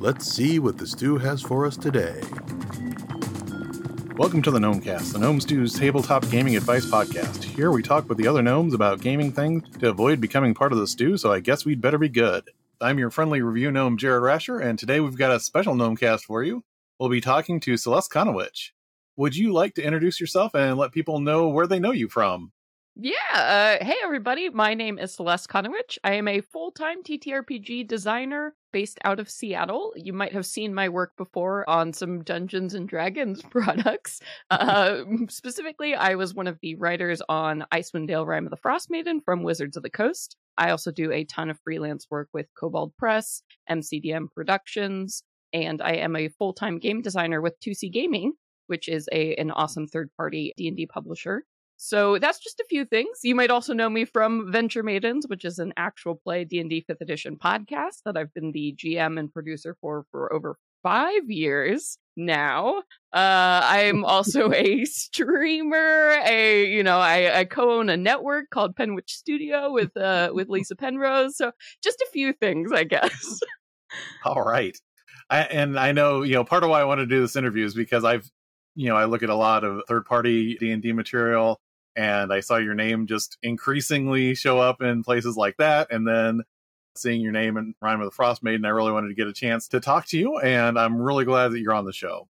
Let's see what the stew has for us today. Welcome to the Gnomecast, the Gnome Stew's tabletop gaming advice podcast. Here we talk with the other gnomes about gaming things to avoid becoming part of the stew, so I guess we'd better be good. I'm your friendly review gnome, Jared Rascher, and today we've got a special Gnomecast for you. We'll be talking to Celeste Conowitch. Would you like to introduce yourself and let people know where they know you from? Yeah. Uh, hey, everybody. My name is Celeste Conowitch. I am a full time TTRPG designer based out of Seattle. You might have seen my work before on some Dungeons and Dragons products. Uh, specifically, I was one of the writers on Icewind Dale Rime of the Frost Maiden from Wizards of the Coast. I also do a ton of freelance work with Kobold Press, MCDM Productions, and I am a full time game designer with 2C Gaming, which is a an awesome third party D&D publisher. So that's just a few things. You might also know me from Venture Maidens, which is an actual play D&D 5th edition podcast that I've been the GM and producer for for over 5 years now. Uh, I'm also a streamer. A you know, I, I co-own a network called Penwitch Studio with uh with Lisa Penrose. So just a few things, I guess. All right. I, and I know, you know, part of why I want to do this interview is because I've, you know, I look at a lot of third party D&D material and I saw your name just increasingly show up in places like that. And then seeing your name in Rime of the Frost Maiden, I really wanted to get a chance to talk to you, and I'm really glad that you're on the show.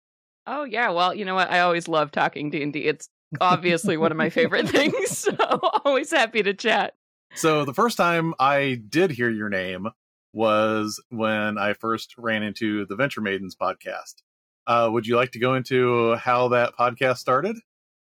Oh yeah, well, you know what? I always love talking D and D. It's obviously one of my favorite things, so always happy to chat. So the first time I did hear your name was when I first ran into the Venture Maidens podcast. Uh, would you like to go into how that podcast started?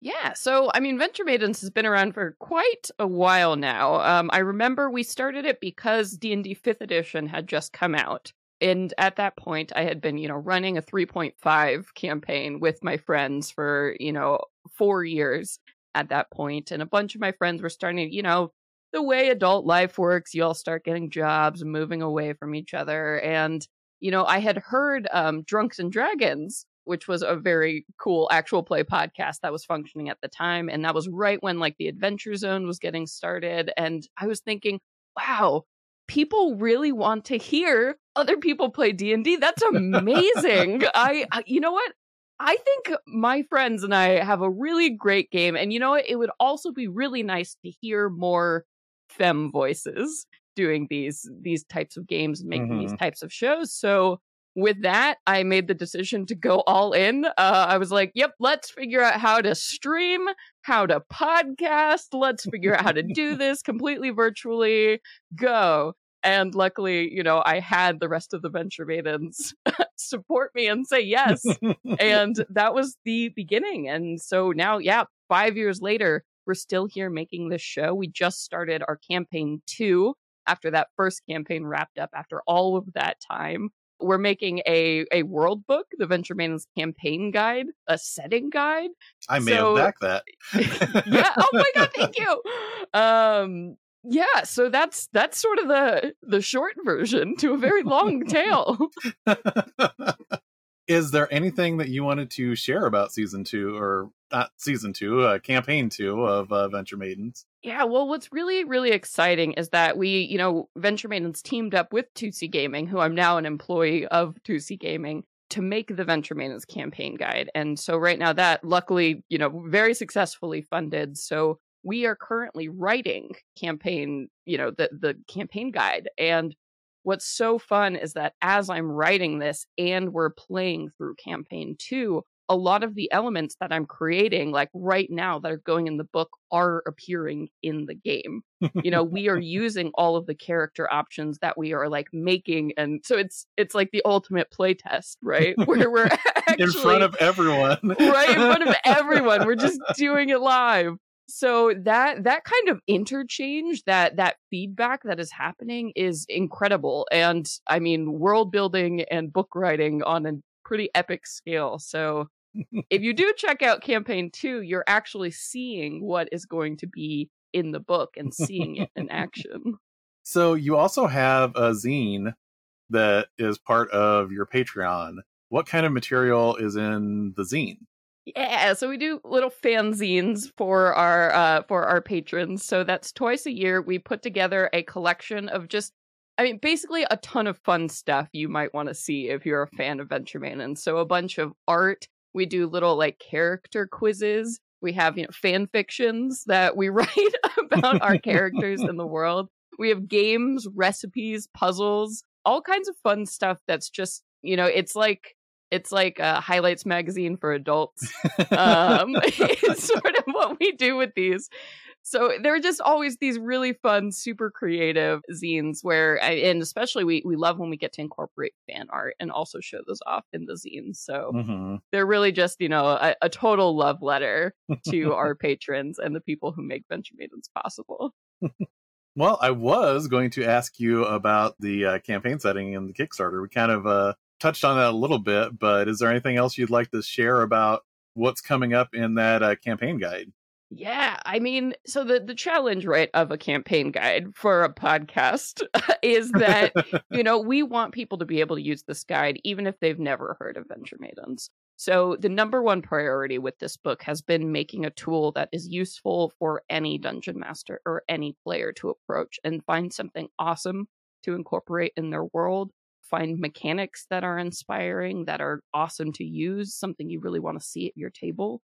Yeah, so I mean, Venture Maidens has been around for quite a while now. Um, I remember we started it because D and D Fifth Edition had just come out, and at that point, I had been, you know, running a 3.5 campaign with my friends for, you know, four years at that point, and a bunch of my friends were starting, you know, the way adult life works, you all start getting jobs, moving away from each other, and you know, I had heard um, Drunks and Dragons which was a very cool actual play podcast that was functioning at the time. And that was right when like the Adventure Zone was getting started. And I was thinking, wow, people really want to hear other people play D&D. That's amazing. I, I, you know what? I think my friends and I have a really great game. And you know what? It would also be really nice to hear more fem voices doing these these types of games making mm-hmm. these types of shows. So with that, I made the decision to go all in. Uh, I was like, yep, let's figure out how to stream, how to podcast. Let's figure out how to do this completely virtually. Go. And luckily, you know, I had the rest of the Venture Maidens support me and say yes. and that was the beginning. And so now, yeah, five years later, we're still here making this show. We just started our campaign two after that first campaign wrapped up after all of that time we're making a a world book, the Venture Maidens campaign guide, a setting guide. I may so, have backed that. yeah. Oh my god, thank you. Um yeah, so that's that's sort of the the short version to a very long tale. Is there anything that you wanted to share about season two or not season two, uh, campaign two of uh, Venture Maidens? Yeah, well, what's really, really exciting is that we, you know, Venture Maidens teamed up with 2C Gaming, who I'm now an employee of 2C Gaming, to make the Venture Maidens campaign guide. And so right now that luckily, you know, very successfully funded. So we are currently writing campaign, you know, the the campaign guide. And what's so fun is that as I'm writing this and we're playing through campaign 2, a lot of the elements that I'm creating, like right now, that are going in the book, are appearing in the game. you know, we are using all of the character options that we are like making, and so it's it's like the ultimate play test, right? Where we're actually, in front of everyone, right in front of everyone. We're just doing it live. So that that kind of interchange, that that feedback that is happening, is incredible. And I mean, world building and book writing on a pretty epic scale. So if you do check out campaign two, you're actually seeing what is going to be in the book and seeing it in action. So you also have a zine that is part of your Patreon. What kind of material is in the zine? Yeah, so we do little fanzines for our uh for our patrons. So that's twice a year we put together a collection of just I mean, basically a ton of fun stuff you might want to see if you're a fan of Venture Man. And So a bunch of art. We do little like character quizzes. We have, you know, fan fictions that we write about our characters in the world. We have games, recipes, puzzles, all kinds of fun stuff that's just, you know, it's like it's like a highlights magazine for adults. um, it's sort of what we do with these. So there are just always these really fun, super creative zines where, and especially we we love when we get to incorporate fan art and also show those off in the zines. So mm-hmm. they're really just you know a, a total love letter to our patrons and the people who make Venture Maidens possible. well, I was going to ask you about the uh, campaign setting in the Kickstarter. We kind of uh, touched on that a little bit, but is there anything else you'd like to share about what's coming up in that uh, campaign guide? Yeah, I mean, so the the challenge right of a campaign guide for a podcast is that you know, we want people to be able to use this guide even if they've never heard of Venture Maidens. So the number one priority with this book has been making a tool that is useful for any dungeon master or any player to approach and find something awesome to incorporate in their world, find mechanics that are inspiring, that are awesome to use, something you really want to see at your table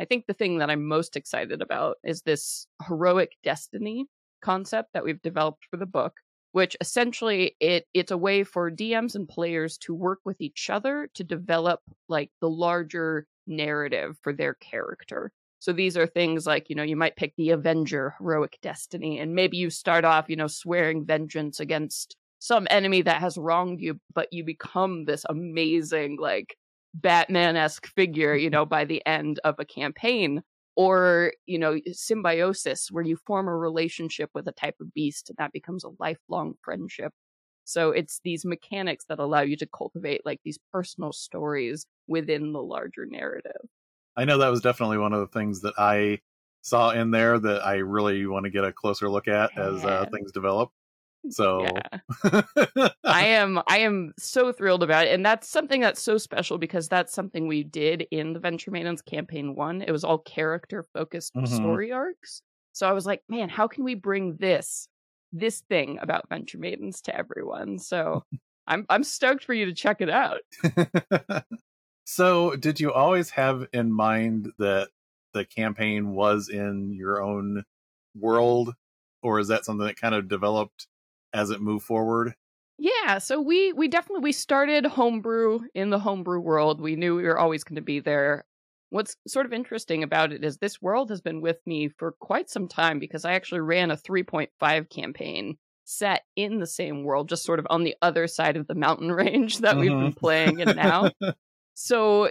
I think the thing that I'm most excited about is this heroic destiny concept that we've developed for the book, which essentially it it's a way for DMs and players to work with each other to develop like the larger narrative for their character. So these are things like, you know, you might pick the Avenger heroic destiny and maybe you start off, you know, swearing vengeance against some enemy that has wronged you, but you become this amazing like Batman esque figure, you know, by the end of a campaign, or, you know, symbiosis, where you form a relationship with a type of beast and that becomes a lifelong friendship. So it's these mechanics that allow you to cultivate like these personal stories within the larger narrative. I know that was definitely one of the things that I saw in there that I really want to get a closer look at yeah. as uh, things develop. So yeah. I am I am so thrilled about it. And that's something that's so special because that's something we did in the Venture Maidens campaign one. It was all character focused mm-hmm. story arcs. So I was like, man, how can we bring this this thing about Venture Maidens to everyone? So I'm I'm stoked for you to check it out. so did you always have in mind that the campaign was in your own world? Or is that something that kind of developed as it moved forward? Yeah, so we we definitely we started homebrew in the homebrew world. We knew we were always going to be there. What's sort of interesting about it is this world has been with me for quite some time because I actually ran a 3.5 campaign set in the same world, just sort of on the other side of the mountain range that mm-hmm. we've been mm-hmm. playing in now. so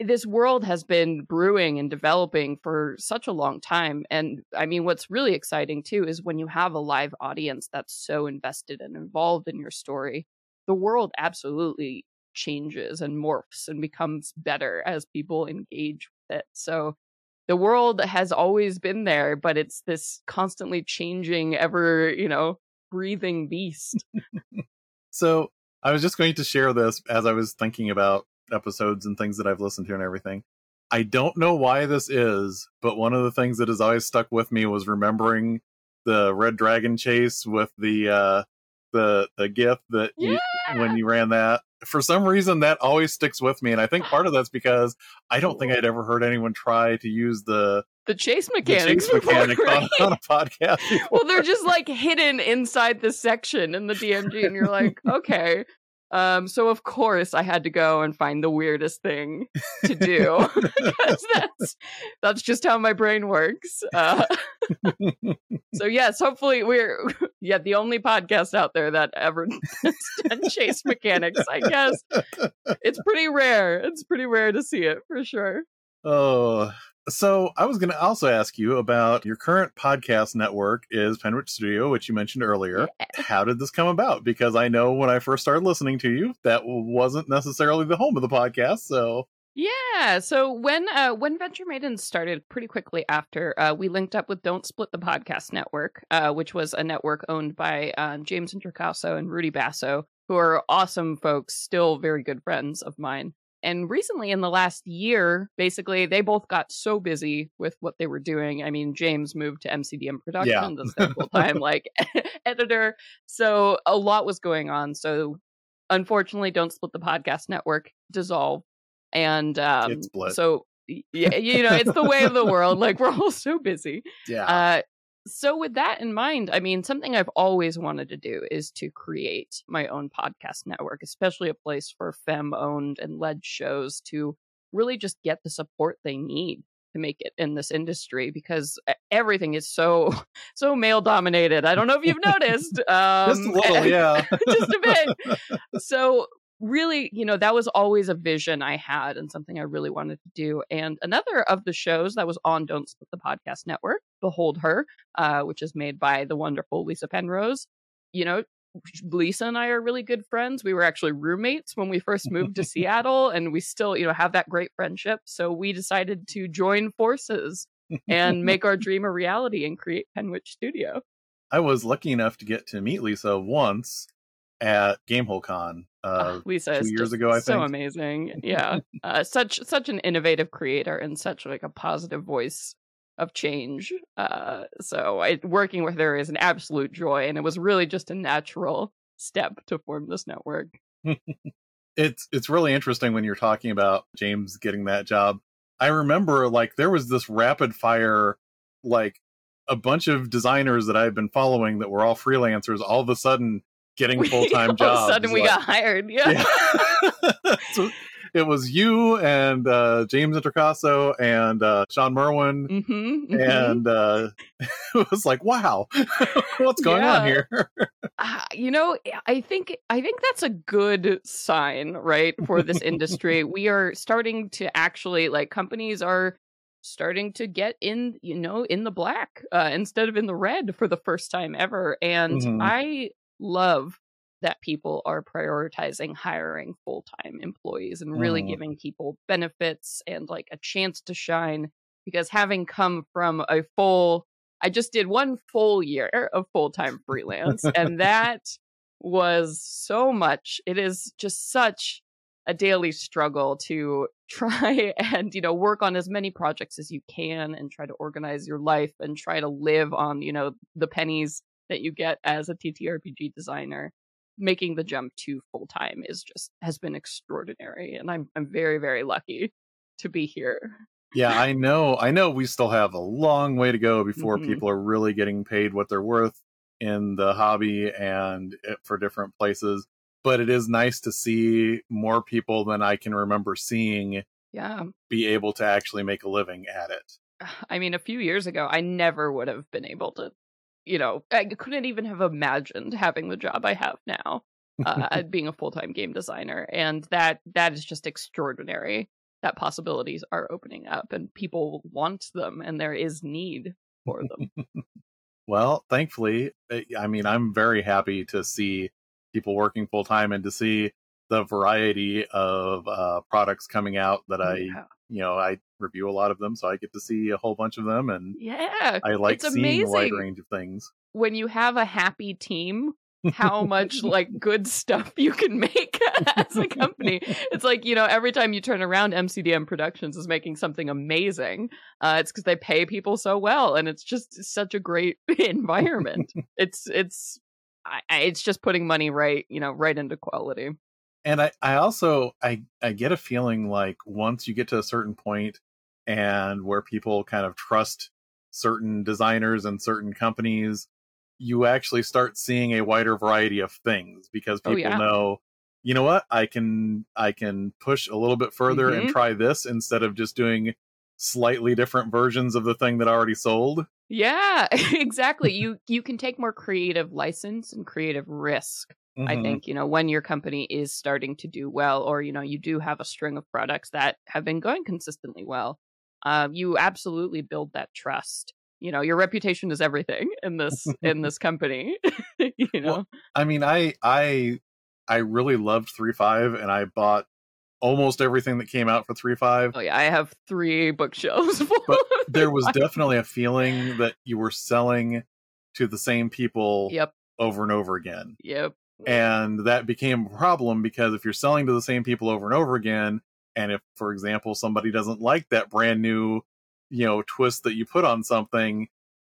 this world has been brewing and developing for such a long time. And I mean, what's really exciting too is when you have a live audience that's so invested and involved in your story, the world absolutely changes and morphs and becomes better as people engage with it. So the world has always been there, but it's this constantly changing, ever, you know, breathing beast. so I was just going to share this as I was thinking about episodes and things that I've listened to and everything. I don't know why this is, but one of the things that has always stuck with me was remembering the Red Dragon chase with the uh the the gift that yeah! you, when you ran that. For some reason that always sticks with me and I think part of that's because I don't think I'd ever heard anyone try to use the the chase mechanics the chase mechanic on, on, a podcast. Before. Well, they're just like hidden inside the section in the DMG, and you're like, okay, um, so of course I had to go and find the weirdest thing to do because that's that's just how my brain works. Uh, so yes, hopefully we're yeah the only podcast out there that ever done chase mechanics. I guess it's pretty rare. It's pretty rare to see it for sure. Oh, so I was going to also ask you about your current podcast network is Penwitch Studio, which you mentioned earlier. Yeah. How did this come about? Because I know when I first started listening to you, that wasn't necessarily the home of the podcast. So yeah, so when uh, when Venture Maidens started, pretty quickly after, uh, we linked up with Don't Split the Podcast Network, uh, which was a network owned by uh, James Introcaso and Rudy Basso, who are awesome folks, still very good friends of mine. And recently in the last year, basically, they both got so busy with what they were doing. I mean, James moved to MCDM Productions as their full time like editor. So a lot was going on. So unfortunately, Don't Split the Podcast Network Dissolve, And um, so yeah, you know, it's the way of the world. Like we're all so busy. Yeah. Uh, so with that in mind, I mean, something I've always wanted to do is to create my own podcast network, especially a place for fem owned and led shows to really just get the support they need to make it in this industry because everything is so so male dominated. I don't know if you've noticed. Um, Just a little, yeah. just a bit. So really, you know, that was always a vision I had and something I really wanted to do. And another of the shows that was on Don't Split the Podcast Network, Behold Her, uh, which is made by the wonderful Lisa Penrose. You know, Lisa and I are really good friends. We were actually roommates when we first moved to Seattle, and we still, you know, have that great friendship. So we decided to join forces and make our dream a reality and create Penwitch Studio. I was lucky enough to get to meet Lisa once at Gamehole Con. Uh, Lisa two is years ago, I so think. So amazing. Yeah, uh, such such an innovative creator and such like a positive voice of change. Uh, so I, working with her is an absolute joy, and it was really just a natural step to form this network. it's it's really interesting when you're talking about James getting that job. I remember like there was this rapid fire like a bunch of designers that I've been following that were all freelancers all of a sudden getting full time jobs. all of a sudden, we like- got hired. Yeah. Yeah. so it was you and uh, James Introcaso and uh, Shawn Merwin. hmm And uh, it was like, wow, what's going on here? Ah, you know i think i think that's a good sign right for this industry we are starting to actually like companies are starting to get in you know in the black uh, instead of in the red for the first time ever and Mhm. i love that people are prioritizing hiring full-time employees and really Mhm. giving people benefits and like a chance to shine because having come from a full I just did one full year of full time freelance, and that was so much. It is just such a daily struggle to try and you know work on as many projects as you can and try to organize your life and try to live on you know the pennies that you get as a TTRPG designer making the jump to full time is just has been extraordinary and I'm I'm very very lucky to be here. yeah, I know. I know we still have a long way to go before Mhm. people are really getting paid what they're worth in the hobby and for different places. But it is nice to see more people than I can remember seeing Yeah. be able to actually make a living at it. I mean, a few years ago, I never would have been able to, you know, I couldn't even have imagined having the job I have now, uh, being a full time game designer, and that that is just extraordinary. That possibilities are opening up, and people want them, and there is need for them. Well, thankfully, eh, I mean, I'm very happy to see people working full time and to see the variety of uh, products coming out that I, yeah. you know, I review a lot of them, so I get to see a whole bunch of them, and yeah, I like it's seeing a wide range of things. when you have a happy team how much like good stuff you can make as a company. It's like, you know, every time you turn around MCDM Productions is making something amazing. Uh it's cuz they pay people so well and it's just such a great environment. it's it's I- it's just putting money right, you know, right into quality. And I, I also I, I get a feeling like once you get to a certain point and where people kind of trust certain designers and certain companies you actually start seeing a wider variety of things because Oh, people yeah. know you know what i can i can push a little bit further and Mhm. try this instead of just doing slightly different versions of the thing that I already sold Yeah, exactly. you you can take more creative license and creative risk I Mhm. think, you know, when your company is starting to do well, or, you know, you do have a string of products that have been going consistently well, um, you absolutely build that trust. You know, your reputation is everything in this in this company. you know, Well, I mean, I I I really loved three five, and I bought almost everything that came out for three five. oh yeah, I have three bookshelves. Full But There was definitely a feeling that you were selling to the same people Yep, over and over again, yep. And that became a problem because if you're selling to the same people over and over again, And if, for example, somebody doesn't like that brand new, you know, twist that you put on something,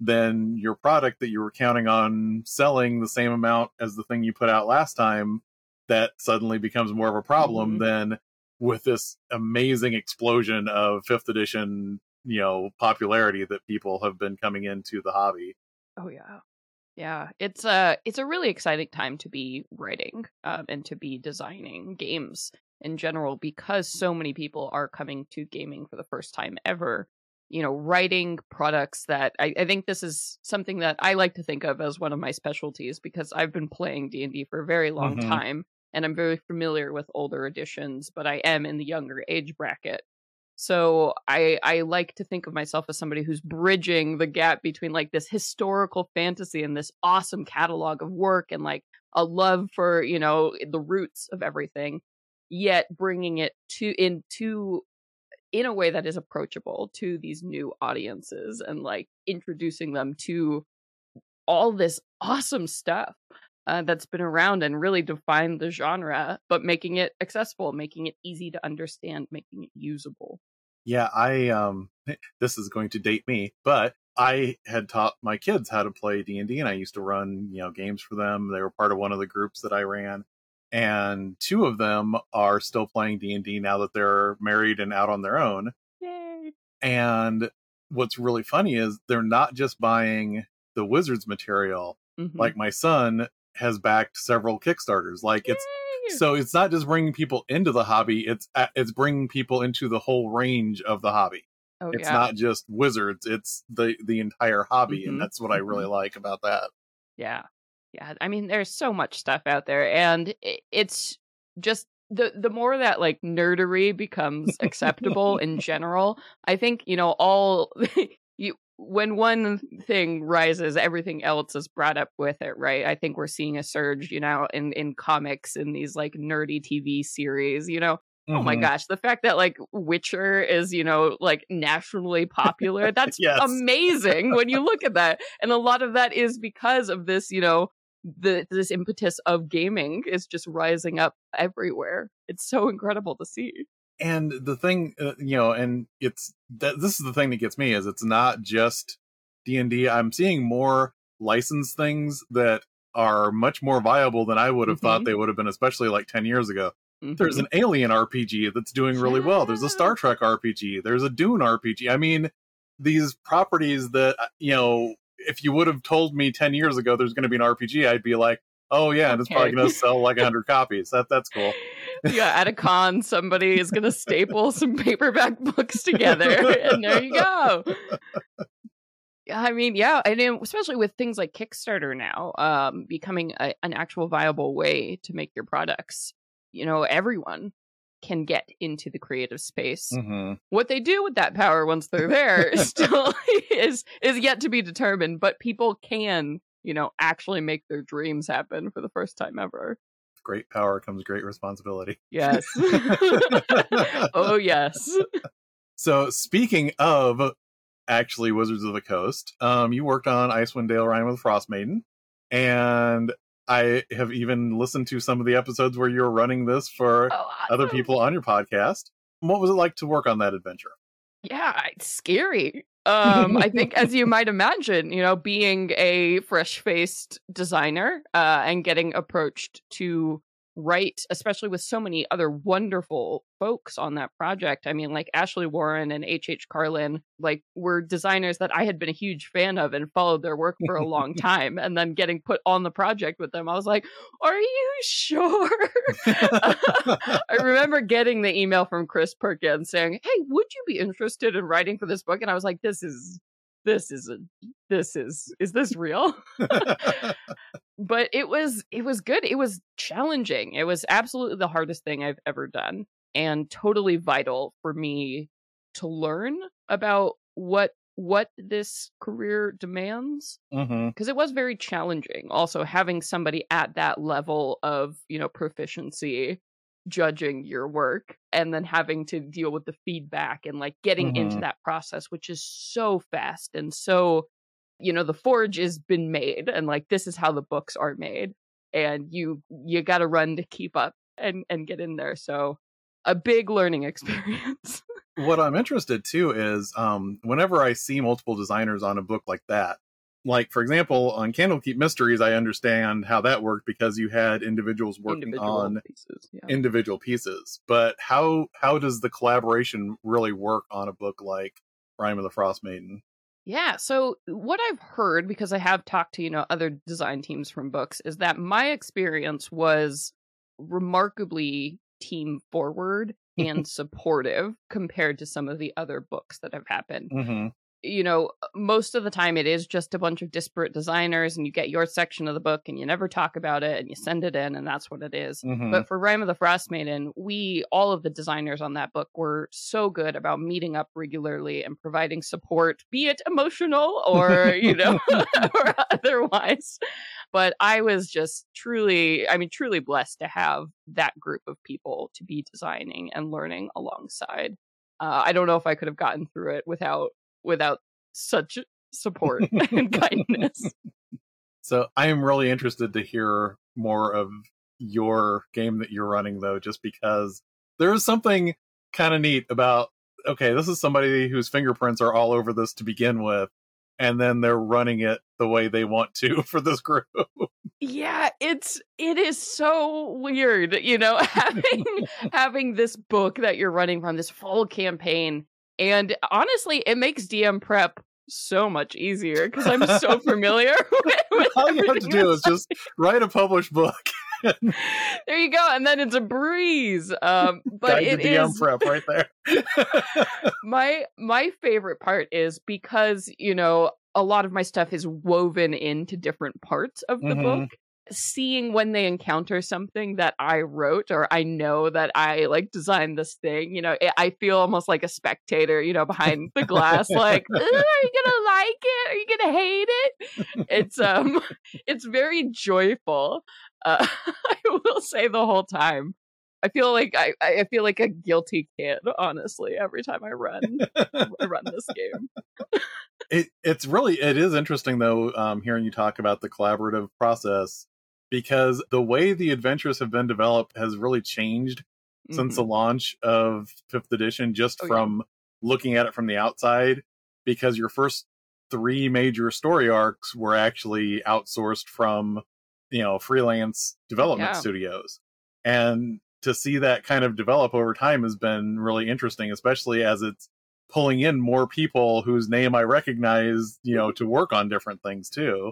then your product that you were counting on selling the same amount as the thing you put out last time, that suddenly becomes more of a problem Mhm. than with this amazing explosion of fifth edition, you know, popularity that people have been coming into the hobby. Oh yeah. Yeah, it's a it's a really exciting time to be writing um, and to be designing games in general because so many people are coming to gaming for the first time ever. You know, writing products that I, I think this is something that I like to think of as one of my specialties because I've been playing D and D for a very long Mhm. time and I'm very familiar with older editions, but I am in the younger age bracket. So I I like to think of myself as somebody who's bridging the gap between like this historical fantasy and this awesome catalog of work and like a love for, you know, the roots of everything, yet bringing it to into in a way that is approachable to these new audiences and like introducing them to all this awesome stuff uh, that's been around and really defined the genre, but making it accessible, making it easy to understand, making it usable. Yeah, I um this is going to date me, but I had taught my kids how to play D&D and I used to run, you know, games for them. They were part of one of the groups that I ran. And two of them are still playing D&D now that they're married and out on their own. Yay! And what's really funny is they're not just buying the Wizards material. Mhm. Like my son has backed several Kickstarters. Like it's Yay! so it's not just bringing people into the hobby, it's uh, it's bringing people into the whole range of the hobby oh, it's yeah. not just wizards it's the the entire hobby Mhm. and that's what i really like about that Yeah. Yeah. I mean, there's so much stuff out there and it's just the the more that like nerdery becomes acceptable in general, I think, you know, all you when one thing rises, everything else is brought up with it, right? I think we're seeing a surge, you know, in in comics in these like nerdy TV series, you know. Oh my Mhm. gosh, the fact that like Witcher is, you know, like nationally popular, that's Yes. amazing when you look at that. And a lot of that is because of this, you know, the this impetus of gaming is just rising up everywhere. It's so incredible to see. And the thing uh, you know and it's that this is the thing that gets me is it's not just d&d i'm seeing more licensed things that are much more viable than i would have thought Mhm. they would have been especially like 10 years ago. There's Mhm. an alien rpg that's doing really well. There's a star trek rpg there's a dune rpg i mean these properties that uh, you know if you would have told me 10 years ago there's going to be an rpg i'd be like oh yeah and it's probably going to sell like 100 copies. That that's cool yeah, at a con, somebody is going to staple some paperback books together, and there you go. I mean, yeah, and especially with things like Kickstarter now, um, becoming a, an actual viable way to make your products. You know, everyone can get into the creative space. hmm What they do with that power once they're there still is is yet to be determined. But people can, you know, actually make their dreams happen for the first time ever. Great power comes great responsibility Yes. oh yes. So speaking of actually Wizards of the Coast, um, you worked on Icewind Dale Rime with Frost Maiden, and I have even listened to some of the episodes where you're running this for Oh, other people on your podcast. What was it like to work on that adventure? Yeah, it's scary. Um, I think, as you might imagine, you know, being a fresh-faced designer uh, and getting approached to write, especially with so many other wonderful folks on that project. I mean, like Ashley Warren and H. H. Carlin, like were designers that I had been a huge fan of and followed their work for a long time. And then getting put on the project with them, I was like, "Are you sure?" I remember getting the email from Chris Perkins saying, "Hey, would you be interested in writing for this book?" And I was like, "This is this is a this is is this real?" but it was it was good. It was challenging. It was absolutely the hardest thing I've ever done and totally vital for me to learn about what what this career demands because it was very challenging also having somebody at that level of you know proficiency judging your work and then having to deal with the feedback and like getting into Mhm. that process which is so fast and so you know the forge has been made and like this is how the books are made and you you got to run to keep up and and get in there so a big learning experience. what I'm interested too is um, whenever I see multiple designers on a book like that, like for example on Candlekeep Mysteries, I understand how that worked because you had individuals working Individual on pieces. Yeah. individual pieces. But how how does the collaboration really work on a book like Rime of the Frost Maiden? Yeah. So what I've heard, because I have talked to, you know, other design teams from books, is that my experience was remarkably team forward and supportive compared to some of the other books that have happened. Mm-hmm. You know, most of the time it is just a bunch of disparate designers and you get your section of the book and you never talk about it and you send it in and that's what it is. Mm-hmm. But for Rime of the Frost Maiden, we, all of the designers on that book, were so good about meeting up regularly and providing support, be it emotional or, you know, or otherwise. But I was just truly, I mean, truly blessed to have that group of people to be designing and learning alongside. Uh, I don't know if I could have gotten through it without without such support and kindness. So I am really interested to hear more of your game that you're running though, just because there is something kind of neat about okay, this is somebody whose fingerprints are all over this to begin with, and then they're running it the way they want to for this group. Yeah, it's it is so weird, you know, having having this book that you're running from this full campaign and honestly, it makes DM prep so much easier because I'm so familiar with, with All you have to do is just write a published book. there you go and then it's a breeze um but it is prep right there. my my favorite part is because you know a lot of my stuff is woven into different parts of the Mhm. book seeing when they encounter something that i wrote or i know that i like designed this thing you know i I feel almost like a spectator you know behind the glass like are you gonna like it? Are you gonna hate it? It's um it's very joyful uh, i will say the whole time. I feel like I, I feel like a guilty kid, honestly, every time I run I run this game. it it's really it is interesting though um hearing you talk about the collaborative process because the way the adventures have been developed has really changed since the Mhm. launch of fifth edition just Oh, yeah. from looking at it from the outside because your first three major story arcs were actually outsourced from you know freelance development Yeah. studios and to see that kind of develop over time has been really interesting especially as it's pulling in more people whose name i recognize you know to work on different things too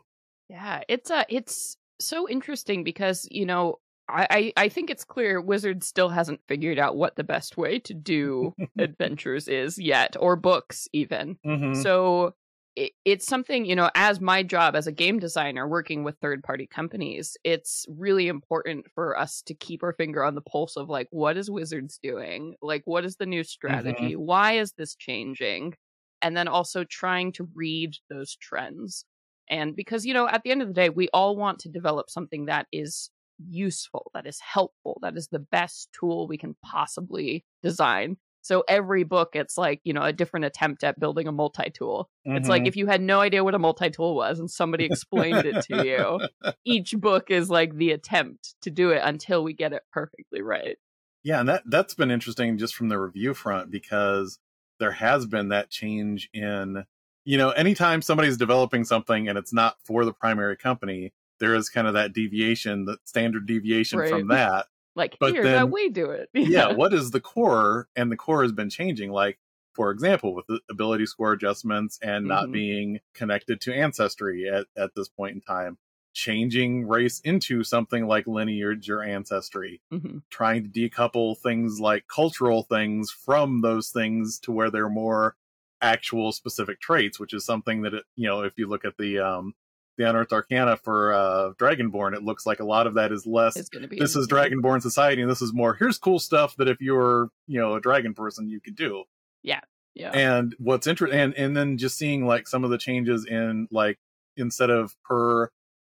yeah, it's a it's so interesting because you know I, I think it's clear Wizard still hasn't figured out what the best way to do adventures is yet, or books even. mm-hmm. So it, it's something you know as my job as a game designer working with third party companies it's really important for us to keep our finger on the pulse of like what is wizards doing? Like what is the new strategy? Why is this changing? And then also trying to read those trends and because you know at the end of the day we all want to develop something that is useful that is helpful that is the best tool we can possibly design. So every book it's like you know a different attempt at building a multi-tool. It's like mm-hmm. if you had no idea what a multi-tool was and somebody explained it to you each book is like the attempt to do it until we get it perfectly right. Yeah, and that that's been interesting just from the review front because there has been that change in you know, anytime somebody's developing something and it's not for the primary company, there is kind of that deviation, the standard deviation from that. like But here's how then- we do it yeah, what is the core? And the core has been changing. Like, for example, with the ability score adjustments and not Mhm. being connected to ancestry at, at this point in time, changing race into something like lineage or ancestry Mhm. trying to decouple things like cultural things from those things to where they're more actual specific traits, which is something that it, you know, if you look at the um the unearthed arcana for uh Dragonborn, it looks like a lot of that is less it's gonna be this is Dragonborn society and this is more here's cool stuff that if you're, you know, a dragon person you could do. yeah yeah. And what's interesting, and and then just seeing like some of the changes in like instead of per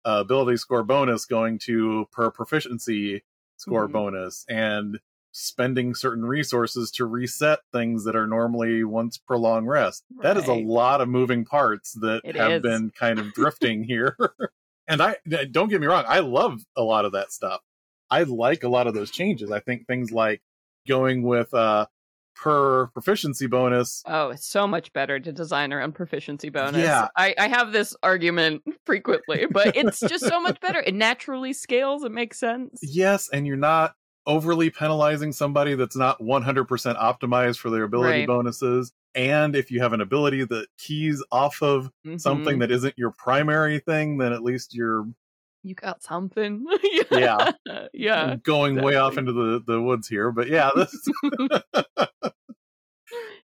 uh, ability score bonus going to per proficiency score Mhm. bonus, and spending certain resources to reset things that are normally once per long rest. That is a lot of moving parts that It have is. been kind of drifting here. and I don't get me wrong, I love a lot of that stuff. I like a lot of those changes. I think things like going with uh per proficiency bonus. Oh, it's so much better to design around proficiency bonus. Yeah. I, I have this argument frequently, but it's just so much better. It naturally scales. It makes sense. Yes, and you're not overly penalizing somebody that's not 100% optimized for their ability Right. bonuses. And if you have an ability that keys off of something Mhm. that isn't your primary thing, then at least you're you got something. Yeah. yeah. going way off into the, the woods here. But yeah, this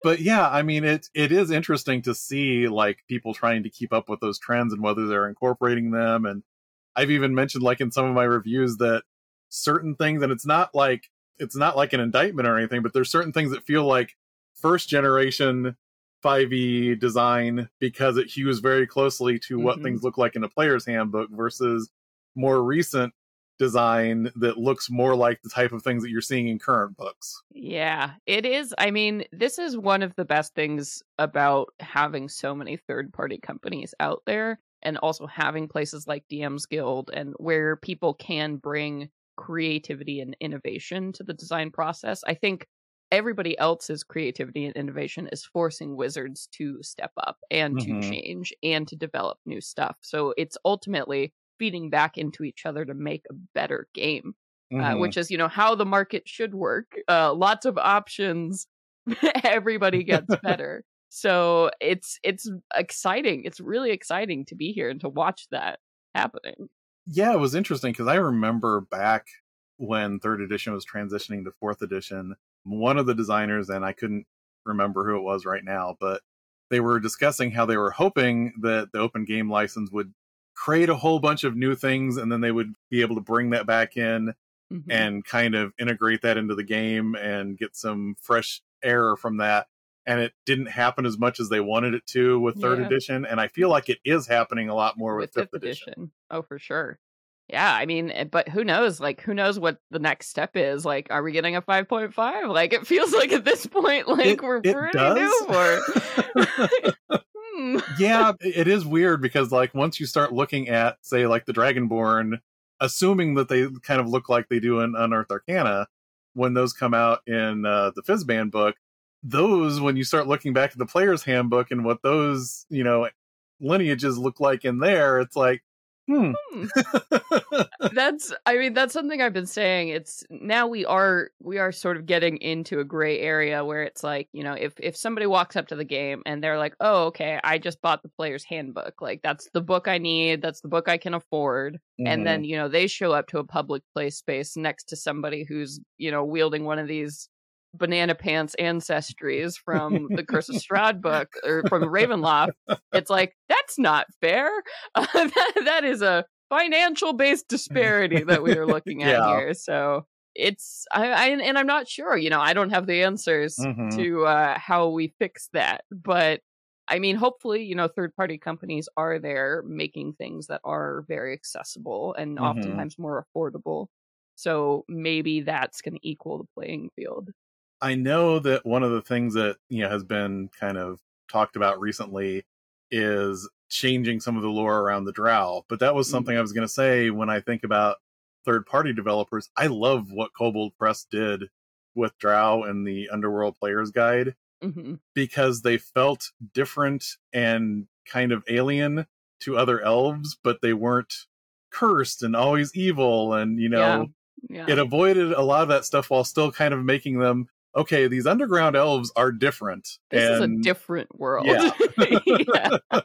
but yeah, I mean it it is interesting to see like people trying to keep up with those trends and whether they're incorporating them. And I've even mentioned like in some of my reviews that certain things, and it's not like it's not like an indictment or anything, but there's certain things that feel like first generation 5e design because it hews very closely to what Mhm. things look like in a player's handbook versus more recent design that looks more like the type of things that you're seeing in current books. Yeah, it is. I mean, this is one of the best things about having so many third party companies out there and also having places like DM's Guild and where people can bring creativity and innovation to the design process. I think everybody else's creativity and innovation is forcing wizards to step up and Mhm. to change and to develop new stuff. So it's ultimately feeding back into each other to make a better game uh, Mhm. which is you know how the market should work uh, lots of options everybody gets better so it's it's exciting it's really exciting to be here and to watch that happening yeah, it was interesting because I remember back when third edition was transitioning to fourth edition, one of the designers, and I couldn't remember who it was right now, but they were discussing how they were hoping that the open game license would create a whole bunch of new things and then they would be able to bring that back in Mhm. and kind of integrate that into the game and get some fresh air from that. And it didn't happen as much as they wanted it to with third Yeah. edition. And I feel like it is happening a lot more with, with fifth, edition. oh for sure yeah i mean eh, but who knows like who knows what the next step is like are we getting a 5.5 like it feels like at this point like It- we're it pretty does. new for it. Hmm. yeah, it is weird because like once you start looking at say like the Dragonborn, assuming that they kind of look like they do in Unearthed Arcana, when those come out in uh, the Fizban book, those when you start looking back at the player's handbook and what those you know lineages look like in there, it's like, hmm. Hmm. that's i mean that's something i've been saying it's now we are we are sort of getting into a gray area where it's like you know if if somebody walks up to the game and they're like oh okay i just bought the player's handbook like that's the book i need that's the book i can afford Mhm. and then you know they show up to a public play space next to somebody who's you know wielding one of these banana pants ancestries from the curse of strahd book or from ravenloft it's like that's not fair uh, that, that is a financial based disparity that we are looking at Yeah. here so it's I, I and i'm not sure you know i don't have the answers Mhm. to uh how we fix that but I mean, hopefully, you know, third party companies are there making things that are very accessible and Mhm. oftentimes more affordable. So maybe that's going to equal the playing field. I know that one of the things that you know has been kind of talked about recently is changing some of the lore around the Drow. But that was something I was going to say when I think about third party developers. I love what Kobold Press did with Drow and the Underworld Player's Guide hmm because they felt different and kind of alien to other elves, but they weren't cursed and always evil and you know Yeah. it avoided a lot of that stuff while still kind of making them okay these underground elves are different This is a different world. Yeah. Yeah.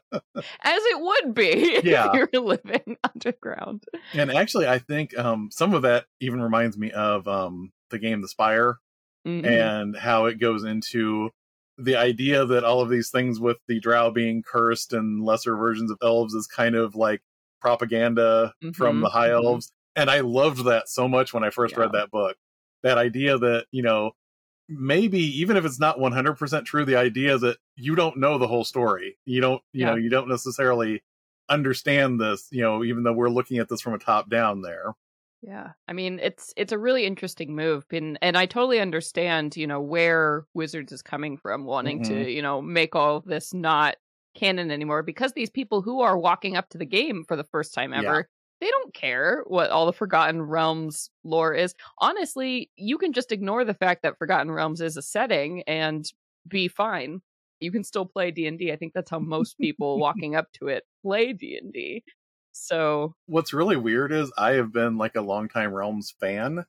As it would be Yeah. if you're living underground. and actually i think um some of that even reminds me of um the game the spire Mhm. and how it goes into the idea that all of these things with the drow being cursed and lesser versions of elves is kind of like propaganda from Mhm, the high mhm. elves and i loved that so much when i first read that book that idea that you know maybe even if it's not 100% true the idea that you don't know the whole story you don't you know you don't necessarily understand this you know even though we're looking at this from a top down there Yeah. I mean, it's it's a really interesting move and and I totally understand, you know, where Wizards is coming from wanting Mm-hmm. to, you know, make all of this not canon anymore because these people who are walking up to the game for the first time Yeah. ever they don't care what all the Forgotten Realms lore is. Honestly, you can just ignore the fact that Forgotten Realms is a setting and be fine. You can still play D&D. I think that's how most people walking up to it play D&D. So, What's really weird is I have been like a longtime Realms fan,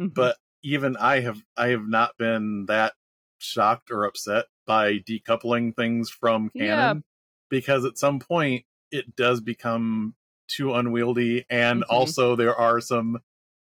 mhm. but even I have I have not been that shocked or upset by decoupling things from canon Yeah. because at some point it does become too unwieldy and Mhm. also there are some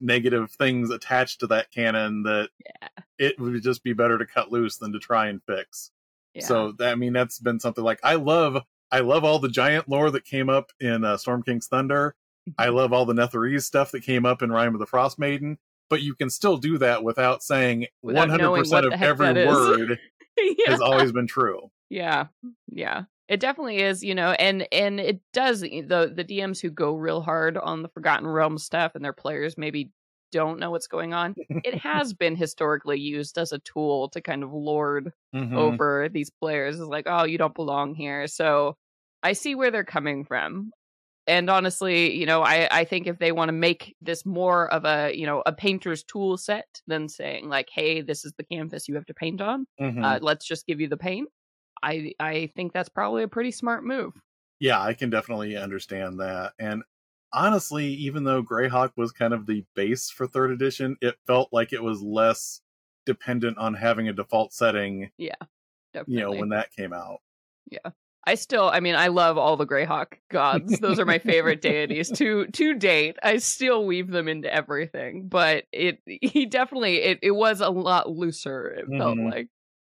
negative things attached to that canon that Yeah. it would just be better to cut loose than to try and fix. yeah. So that, I mean that's been something like I love I love all the giant lore that came up in uh, Storm King's Thunder. I love all the Netherese stuff that came up in Rime of the Frost Maiden, but you can still do that without saying Without 100% of every is. word yeah. has always been true. Yeah, yeah, it definitely is. You know, and and it does the the DMs who go real hard on the Forgotten Realms stuff, and their players maybe don't know what's going on. It has been historically used as a tool to kind of lord Mhm. over these players. Is like, oh, you don't belong here. So I see where they're coming from. And honestly, you know, I, I think if they want to make this more of a, you know, a painter's tool set than saying like, hey, this is the canvas you have to paint on, Mhm. uh, let's just give you the paint. I I think that's probably a pretty smart move. yeah, I can definitely understand that. And honestly, even though Greyhawk was kind of the base for third edition, it felt like it was less dependent on having a default setting, Yeah. Definitely. you know, when that came out. Yeah. I still, I mean, I love all the Greyhawk gods. Those are my favorite deities to to date. I still weave them into everything, but it he definitely it, it was a lot looser. It felt Mhm. like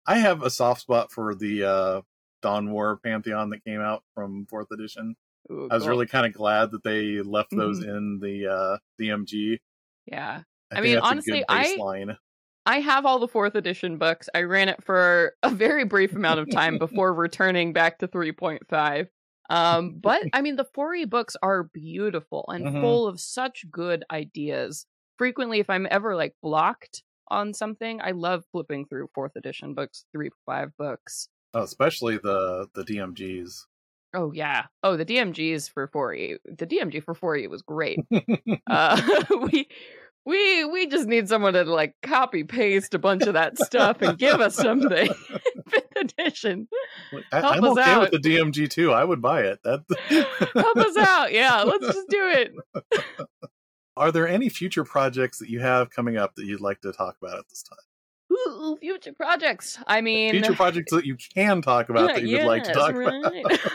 I have a soft spot for the uh Dawn War Pantheon that came out from fourth edition. ooh, I was cool. really kind of glad that they left those Mm-hmm. in the uh DMG. yeah. I, I mean, honestly, I-. I have all the fourth edition books. I ran it for a very brief amount of time before returning back to 3.5. Um, but I mean, the 4e books are beautiful and Mhm. full of such good ideas. Frequently, if I'm ever like blocked on something, I love flipping through fourth edition books, three five books. Oh, especially the the DMGs. Oh, yeah. Oh, the DMGs for 4e. The DMG for 4e was great. uh we we we just need someone to like copy paste a bunch of that stuff and give us something fifth edition I, Help I'm us okay out. with the DMG too. I would buy it. That help us out yeah let's just do it Are there any future projects that you have coming up that you'd like to talk about at this time? Ooh, future projects i mean Future projects that you can talk about that you would like to Yes, talk about.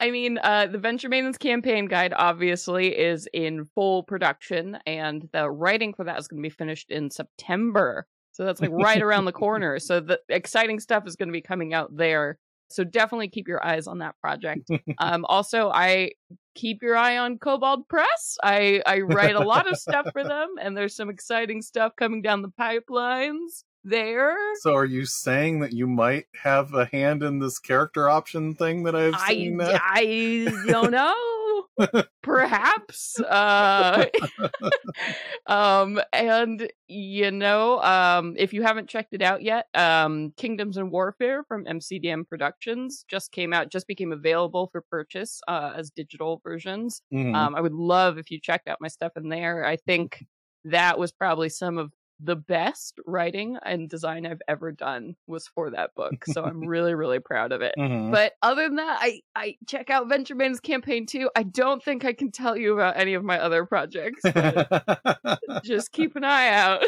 I mean, uh, the Venture Maidens campaign guide obviously is in full production, and the writing for that is going to be finished in September. So that's like right around the corner. So the exciting stuff is going to be coming out there. So definitely keep your eyes on that project. Um, also, I keep your eye on Kobold Press. I I write a lot of stuff for them, and there's some exciting stuff coming down the pipelines there. So are you saying that you might have a hand in this character option thing that I've seen? uh, I don't know. Perhaps. Uh, um, and you know, um, if you haven't checked it out yet, um, Kingdoms and Warfare from MCDM Productions just came out, just became available for purchase uh, as digital versions. Mhm. Um, I would love if you checked out my stuff in there. I think that was probably some of the best writing and design I've ever done was for that book. So I'm really, really proud of it. Mhm. But other than that, I I check out Venture Maidens campaign too. I don't think I can tell you about any of my other projects. Just keep an eye out.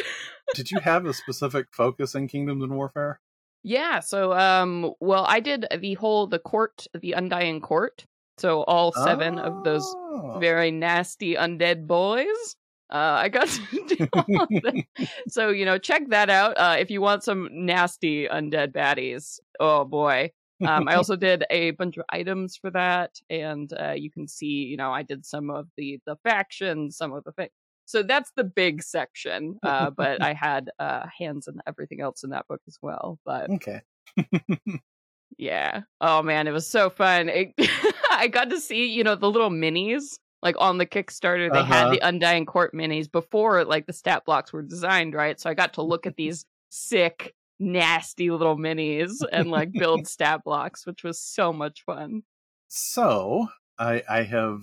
Did you have a specific focus in Kingdoms and Warfare? yeah. So um, well, I did the whole the court, the Undying Court. So all seven of those Oh. very nasty undead boys. Uh, I got to do all them. So, you know, check that out uh, if you want some nasty undead baddies. Oh boy. Um, I also did a bunch of items for that, and uh, you can see, you know, I did some of the the factions, some of the things. So that's the big section, uh, but I had uh, hands and everything else in that book as well. But okay. yeah. Oh man, it was so fun. It, I got to see, you know, the little minis like on the Kickstarter. They Uh-huh. had the Undying Court minis before like the stat blocks were designed, right? So I got to look at these sick, nasty little minis and like build stat blocks, which was so much fun. So I I have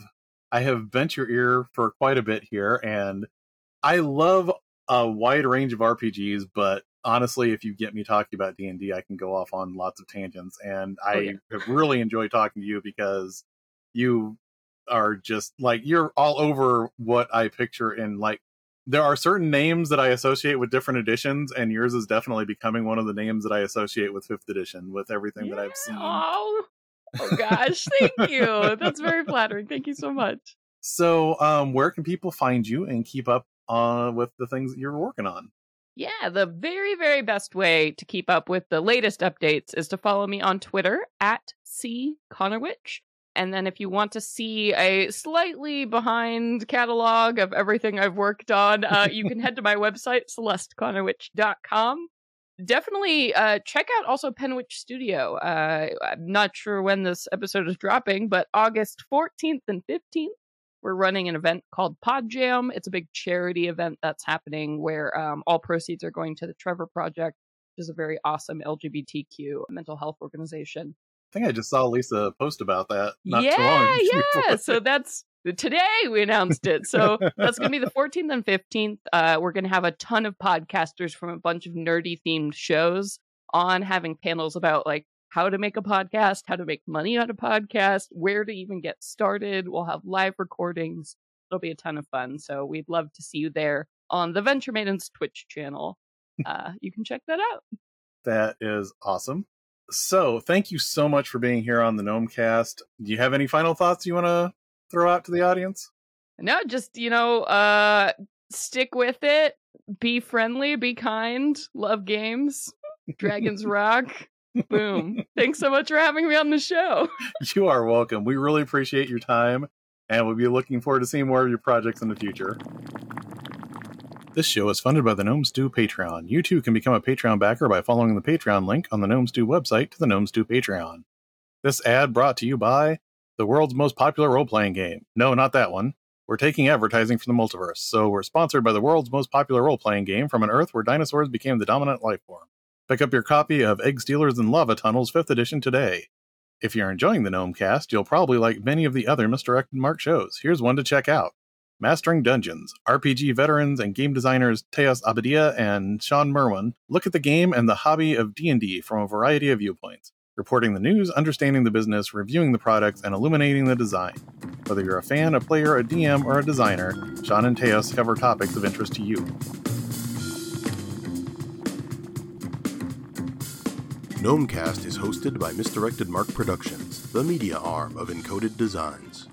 I have bent your ear for quite a bit here, and I love a wide range of RPGs, but honestly, if you get me talking about D and I can go off on lots of tangents, and I oh, yeah. have really enjoyed talking to you because you are just like you're all over what I picture in like there are certain names that I associate with different editions, and yours is definitely becoming one of the names that I associate with fifth edition with everything yeah. that I've seen. Oh, oh gosh, thank you. That's very flattering. Thank you so much. So, um, where can people find you and keep up uh, with the things that you're working on? Yeah, the very, very best way to keep up with the latest updates is to follow me on Twitter at C Conowitch. And then if you want to see a slightly behind catalog of everything I've worked on, uh, you can head to my website, celesteconowitch.com. Definitely uh, check out also Penwitch Studio. Uh, I'm not sure when this episode is dropping, but August 14th and 15th, we're running an event called Pod Jam. It's a big charity event that's happening where um, all proceeds are going to the Trevor Project, which is a very awesome LGBTQ mental health organization. I think I just saw Lisa post about that. Not yeah, yeah. so that's today we announced it. So that's going to be the 14th and 15th. Uh, we're going to have a ton of podcasters from a bunch of nerdy themed shows on having panels about like how to make a podcast, how to make money on a podcast, where to even get started. We'll have live recordings. It'll be a ton of fun. So we'd love to see you there on the Venture Maidens Twitch channel. Uh, you can check that out. That is awesome. So, thank you so much for being here on the Gnomecast. Do you have any final thoughts you want to throw out to the audience? No, just, you know, uh stick with it, be friendly, be kind, love games, Dragons rock. Boom. Thanks so much for having me on the show. You are welcome. We really appreciate your time and we'll be looking forward to seeing more of your projects in the future. This show is funded by the Gnome Stew Patreon. You too can become a Patreon backer by following the Patreon link on the Gnome Stew website to the Gnome Stew Patreon. This ad brought to you by the world's most popular role playing game. No, not that one. We're taking advertising from the multiverse, so we're sponsored by the world's most popular role playing game from an Earth where dinosaurs became the dominant life form. Pick up your copy of Egg Stealers and Lava Tunnels 5th edition today. If you're enjoying the Gnome Cast, you'll probably like many of the other Misdirected Mark shows. Here's one to check out. Mastering Dungeons, RPG veterans and game designers Teos Abadia and Shawn Merwin look at the game and the hobby of D&D from a variety of viewpoints, reporting the news, understanding the business, reviewing the products, and illuminating the design. Whether you're a fan, a player, a DM, or a designer, Shawn and Teos cover topics of interest to you. Gnomecast is hosted by Misdirected Mark Productions, the media arm of Encoded Designs.